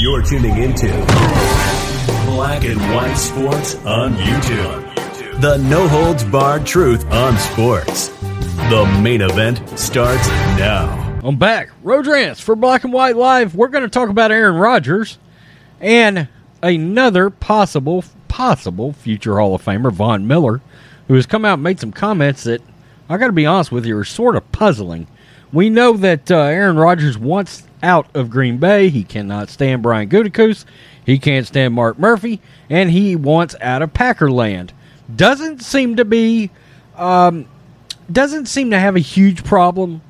You're tuning into Black and White Sports on YouTube. The no holds barred truth on sports. The main event starts now. I'm back. Rodrance for Black and White Live. We're going to talk about Aaron Rodgers and another possible possible future Hall of Famer, Von Miller, who has come out and made some comments that I got to be honest with you are sort of puzzling. We know that uh, Aaron Rodgers wants out of Green Bay. He cannot stand Brian Gutekunst. He can't stand Mark Murphy, and he wants out of Packerland. Doesn't seem to be, um, doesn't seem to have a huge problem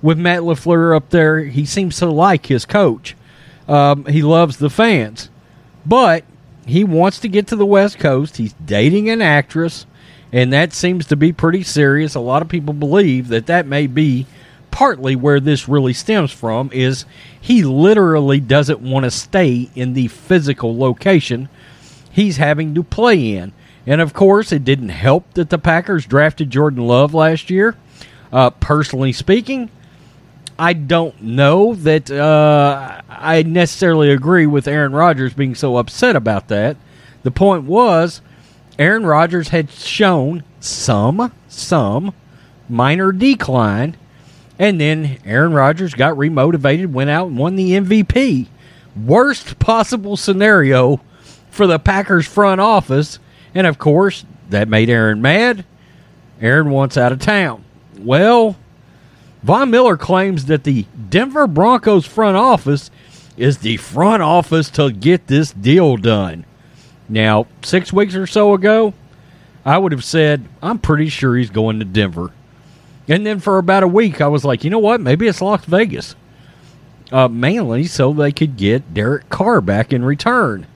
with Matt LaFleur up there. He seems to like his coach. Um, he loves the fans, but he wants to get to the West Coast. He's dating an actress, and that seems to be pretty serious. A lot of people believe that that may be partly where this really stems from is he literally doesn't want to stay in the physical location he's having to play in. And of course, it didn't help that the Packers drafted Jordan Love last year. Uh, personally speaking, I don't know that uh, I necessarily agree with Aaron Rodgers being so upset about that. The point was, Aaron Rodgers had shown some, some minor decline and then Aaron Rodgers got remotivated, went out and won the MVP. Worst possible scenario for the Packers front office. And of course, that made Aaron mad. Aaron wants out of town. Well, Von Miller claims that the Denver Broncos front office is the front office to get this deal done. Now, six weeks or so ago, I would have said, I'm pretty sure he's going to Denver. And then for about a week, I was like, you know what? Maybe it's Las Vegas. Uh, mainly so they could get Derek Carr back in return.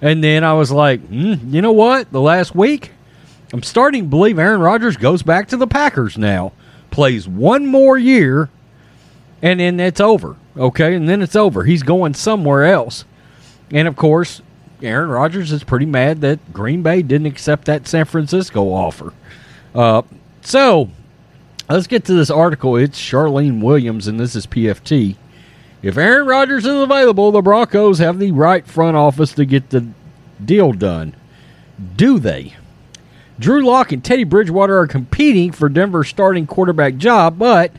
And then I was like, mm, you know what? The last week, I'm starting to believe Aaron Rodgers goes back to the Packers now, plays one more year, and then it's over. Okay, and then it's over. He's going somewhere else. And of course, Aaron Rodgers is pretty mad that Green Bay didn't accept that San Francisco offer. Uh, so Let's get to this article. It's Charean Williams, and this is PFT. If Aaron Rodgers is available, the Broncos have the right front office to get the deal done. Do they? Drew Lock and Teddy Bridgewater are competing for Denver's starting quarterback job, but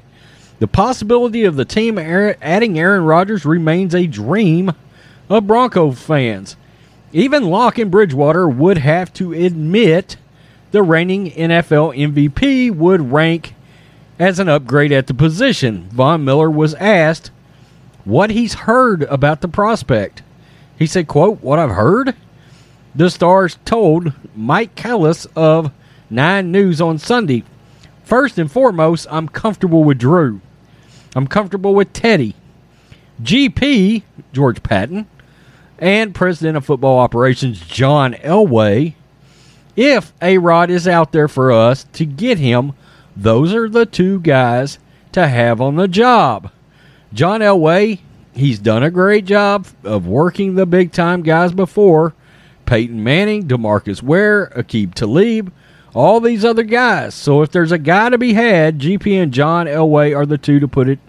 the possibility of the team adding Aaron Rodgers remains a dream of Bronco fans. Even Lock and Bridgewater would have to admit the reigning NFL MVP would rank as an upgrade at the position. Von Miller was asked what he's heard about the prospect. He said, quote, what I've heard? The Stars told Mike Klis of Nine News on Sunday. First and foremost, I'm comfortable with Drew. I'm comfortable with Teddy. GP, George Paton, and President of Football Operations, John Elway, if A Rod is out there for us to get him those are the two guys to have on the job. John Elway, he's done a great job of working the big time guys before. Peyton Manning, DeMarcus Ware, Aqib Talib, all these other guys. So if there's a guy to be had, GP and John Elway are the two to put it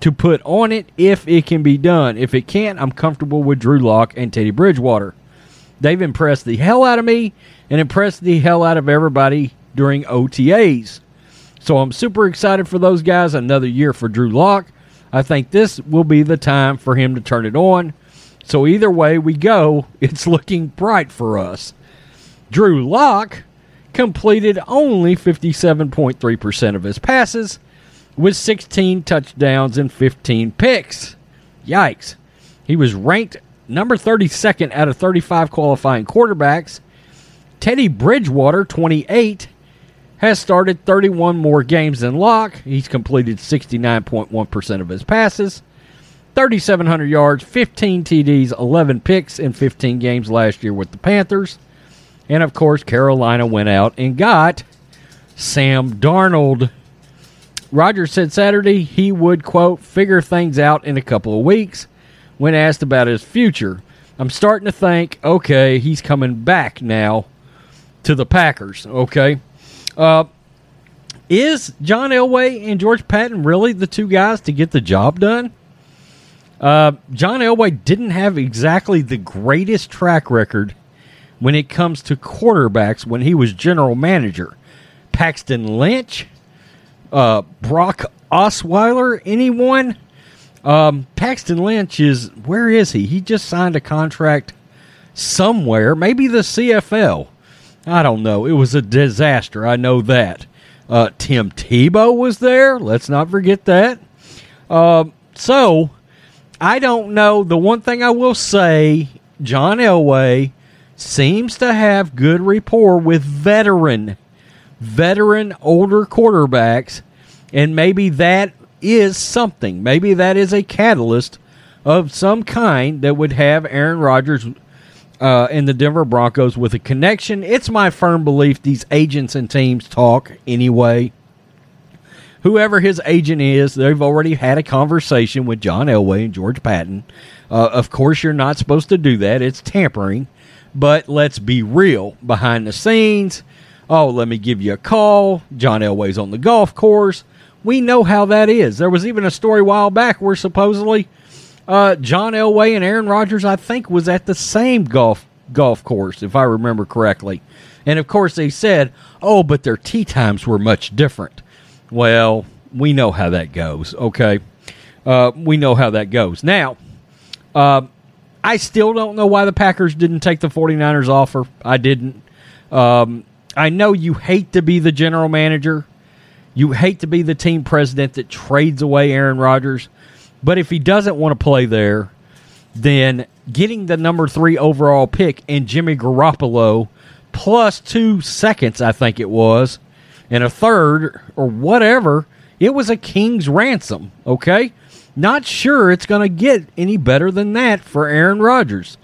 to put on it if it can be done. If it can't, I'm comfortable with Drew Lock and Teddy Bridgewater. They've impressed the hell out of me and impressed the hell out of everybody during OTAs. So I'm super excited for those guys. Another year for Drew Lock. I think this will be the time for him to turn it on. So either way we go, it's looking bright for us. Drew Lock completed only 57.3% of his passes with 16 touchdowns and 15 picks. Yikes. He was ranked number 32nd out of 35 qualifying quarterbacks. Teddy Bridgewater, 28, has started 31 more games than Lock. He's completed 69.1% of his passes. 3,700 yards, 15 TDs, 11 picks in 15 games last year with the Panthers. And of course, Carolina went out and got Sam Darnold. Rodgers said Saturday he would, quote, figure things out in a couple of weeks when asked about his future. I'm starting to think, okay, he's coming back now to the Packers, okay? Uh, is John Elway and George Paton really the two guys to get the job done? Uh, John Elway didn't have exactly the greatest track record when it comes to quarterbacks when he was general manager. Paxton Lynch, uh, Brock Osweiler, anyone? Um, Paxton Lynch is where is he? He just signed a contract somewhere, maybe the CFL. I don't know. It was a disaster. I know that. Uh, Tim Tebow was there. Let's not forget that. Uh, so I don't know. The one thing I will say, John Elway seems to have good rapport with veteran, veteran older quarterbacks, and maybe that is something. Maybe that is a catalyst of some kind that would have Aaron Rodgers uh, and the Denver Broncos with a connection. It's my firm belief these agents and teams talk anyway. Whoever his agent is, they've already had a conversation with John Elway and George Paton. Uh, of course, you're not supposed to do that. It's tampering. But let's be real. Behind the scenes, oh, let me give you a call. John Elway's on the golf course. We know how that is. There was even a story a while back where supposedly uh, John Elway and Aaron Rodgers, I think, was at the same golf golf course, if I remember correctly. And of course, they said, "Oh, but their tee times were much different." Well, we know how that goes. Okay, uh, we know how that goes. Now, uh, I still don't know why the Packers didn't take the 49ers offer. I didn't. Um, I know you hate to be the general manager. You hate to be the team president that trades away Aaron Rodgers. But if he doesn't want to play there, then getting the number three overall pick and Jimmy Garoppolo plus two seconds, I think it was, and a third or whatever, it was a king's ransom. Okay? Not sure it's going to get any better than that for Aaron Rodgers.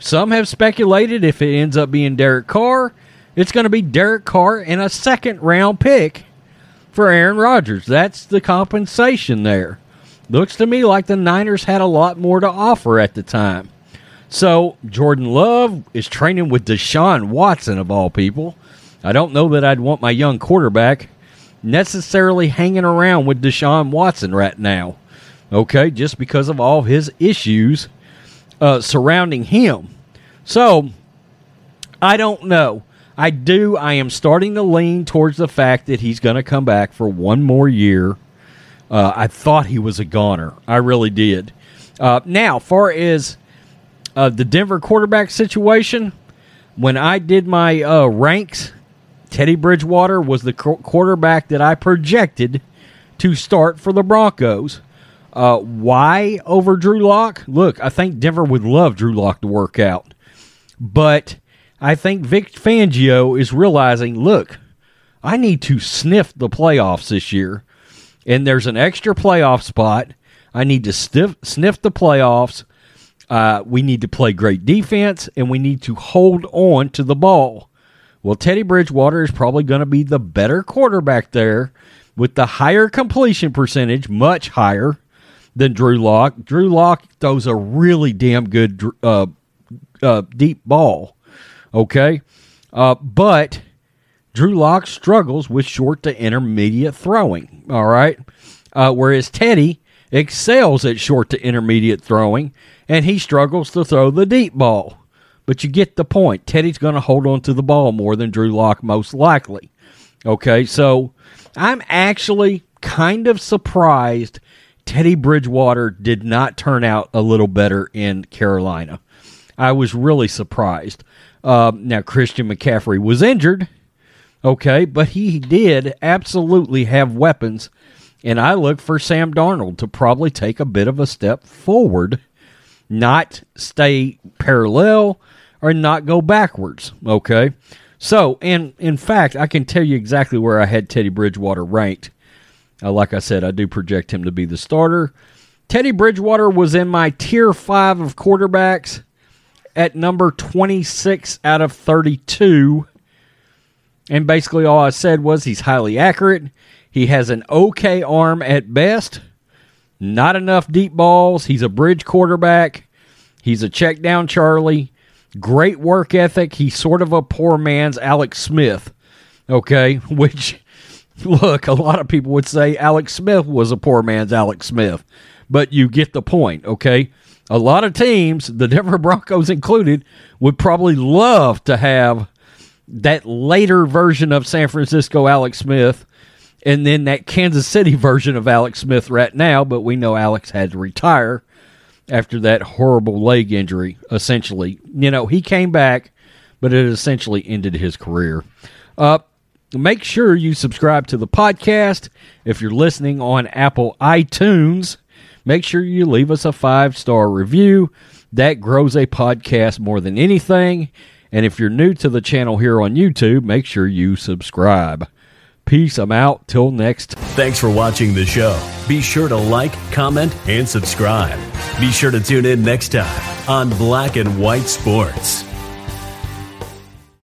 Some have speculated if it ends up being Derek Carr, it's going to be Derek Carr and a second round pick for Aaron Rodgers. That's the compensation there. Looks to me like the Niners had a lot more to offer at the time. So Jordan Love is training with Deshaun Watson of all people. I don't know that I'd want my young quarterback necessarily hanging around with Deshaun Watson right now okay, just because of all his issues uh, surrounding him. So, I don't know. I do. I am starting to lean towards the fact that he's going to come back for one more year. Uh, I thought he was a goner. I really did. Uh, now, far as uh, the Denver quarterback situation, when I did my uh, ranks, Teddy Bridgewater was the quarterback that I projected to start for the Broncos. Uh, why over Drew Lock? Look, I think Denver would love Drew Lock to work out, but I think Vic Fangio is realizing, look, I need to sniff the playoffs this year, and there's an extra playoff spot. I need to sniff, sniff the playoffs. Uh, we need to play great defense, and we need to hold on to the ball. Well, Teddy Bridgewater is probably going to be the better quarterback there with the higher completion percentage, much higher than Drew Lock. Drew Lock throws a really damn good uh, uh, deep ball. Okay, uh, but Drew Lock struggles with short to intermediate throwing. All right, uh, whereas Teddy excels at short to intermediate throwing, and he struggles to throw the deep ball. But you get the point. Teddy's going to hold on to the ball more than Drew Lock, most likely. Okay, so I'm actually kind of surprised Teddy Bridgewater did not turn out a little better in Carolina. I was really surprised. Um, now, Christian McCaffrey was injured, okay, but he did absolutely have weapons. And I look for Sam Darnold to probably take a bit of a step forward, not stay parallel or not go backwards, okay? So, and in fact, I can tell you exactly where I had Teddy Bridgewater ranked uh, like I said, I do project him to be the starter. Teddy Bridgewater was in my tier five of quarterbacks at number 26 out of 32. And basically, all I said was he's highly accurate. He has an okay arm at best, not enough deep balls. He's a bridge quarterback. He's a check down Charlie. Great work ethic. He's sort of a poor man's Alex Smith. Okay, which look, a lot of people would say Alex Smith was a poor man's Alex Smith, but you get the point, okay? A lot of teams, the Denver Broncos included, would probably love to have that later version of San Francisco Alex Smith and then that Kansas City version of Alex Smith right now, but we know Alex had to retire after that horrible leg injury, essentially. You know, he came back, but it essentially ended his career. Uh, make sure you subscribe to the podcast. If you're listening on Apple iTunes, make sure you leave us a five star review. That grows a podcast more than anything. And if you're new to the channel here on YouTube, make sure you subscribe. Peace. I'm out. Till next. Thanks for watching the show. Be sure to like, comment, and subscribe. Be sure to tune in next time on Black and White Sports.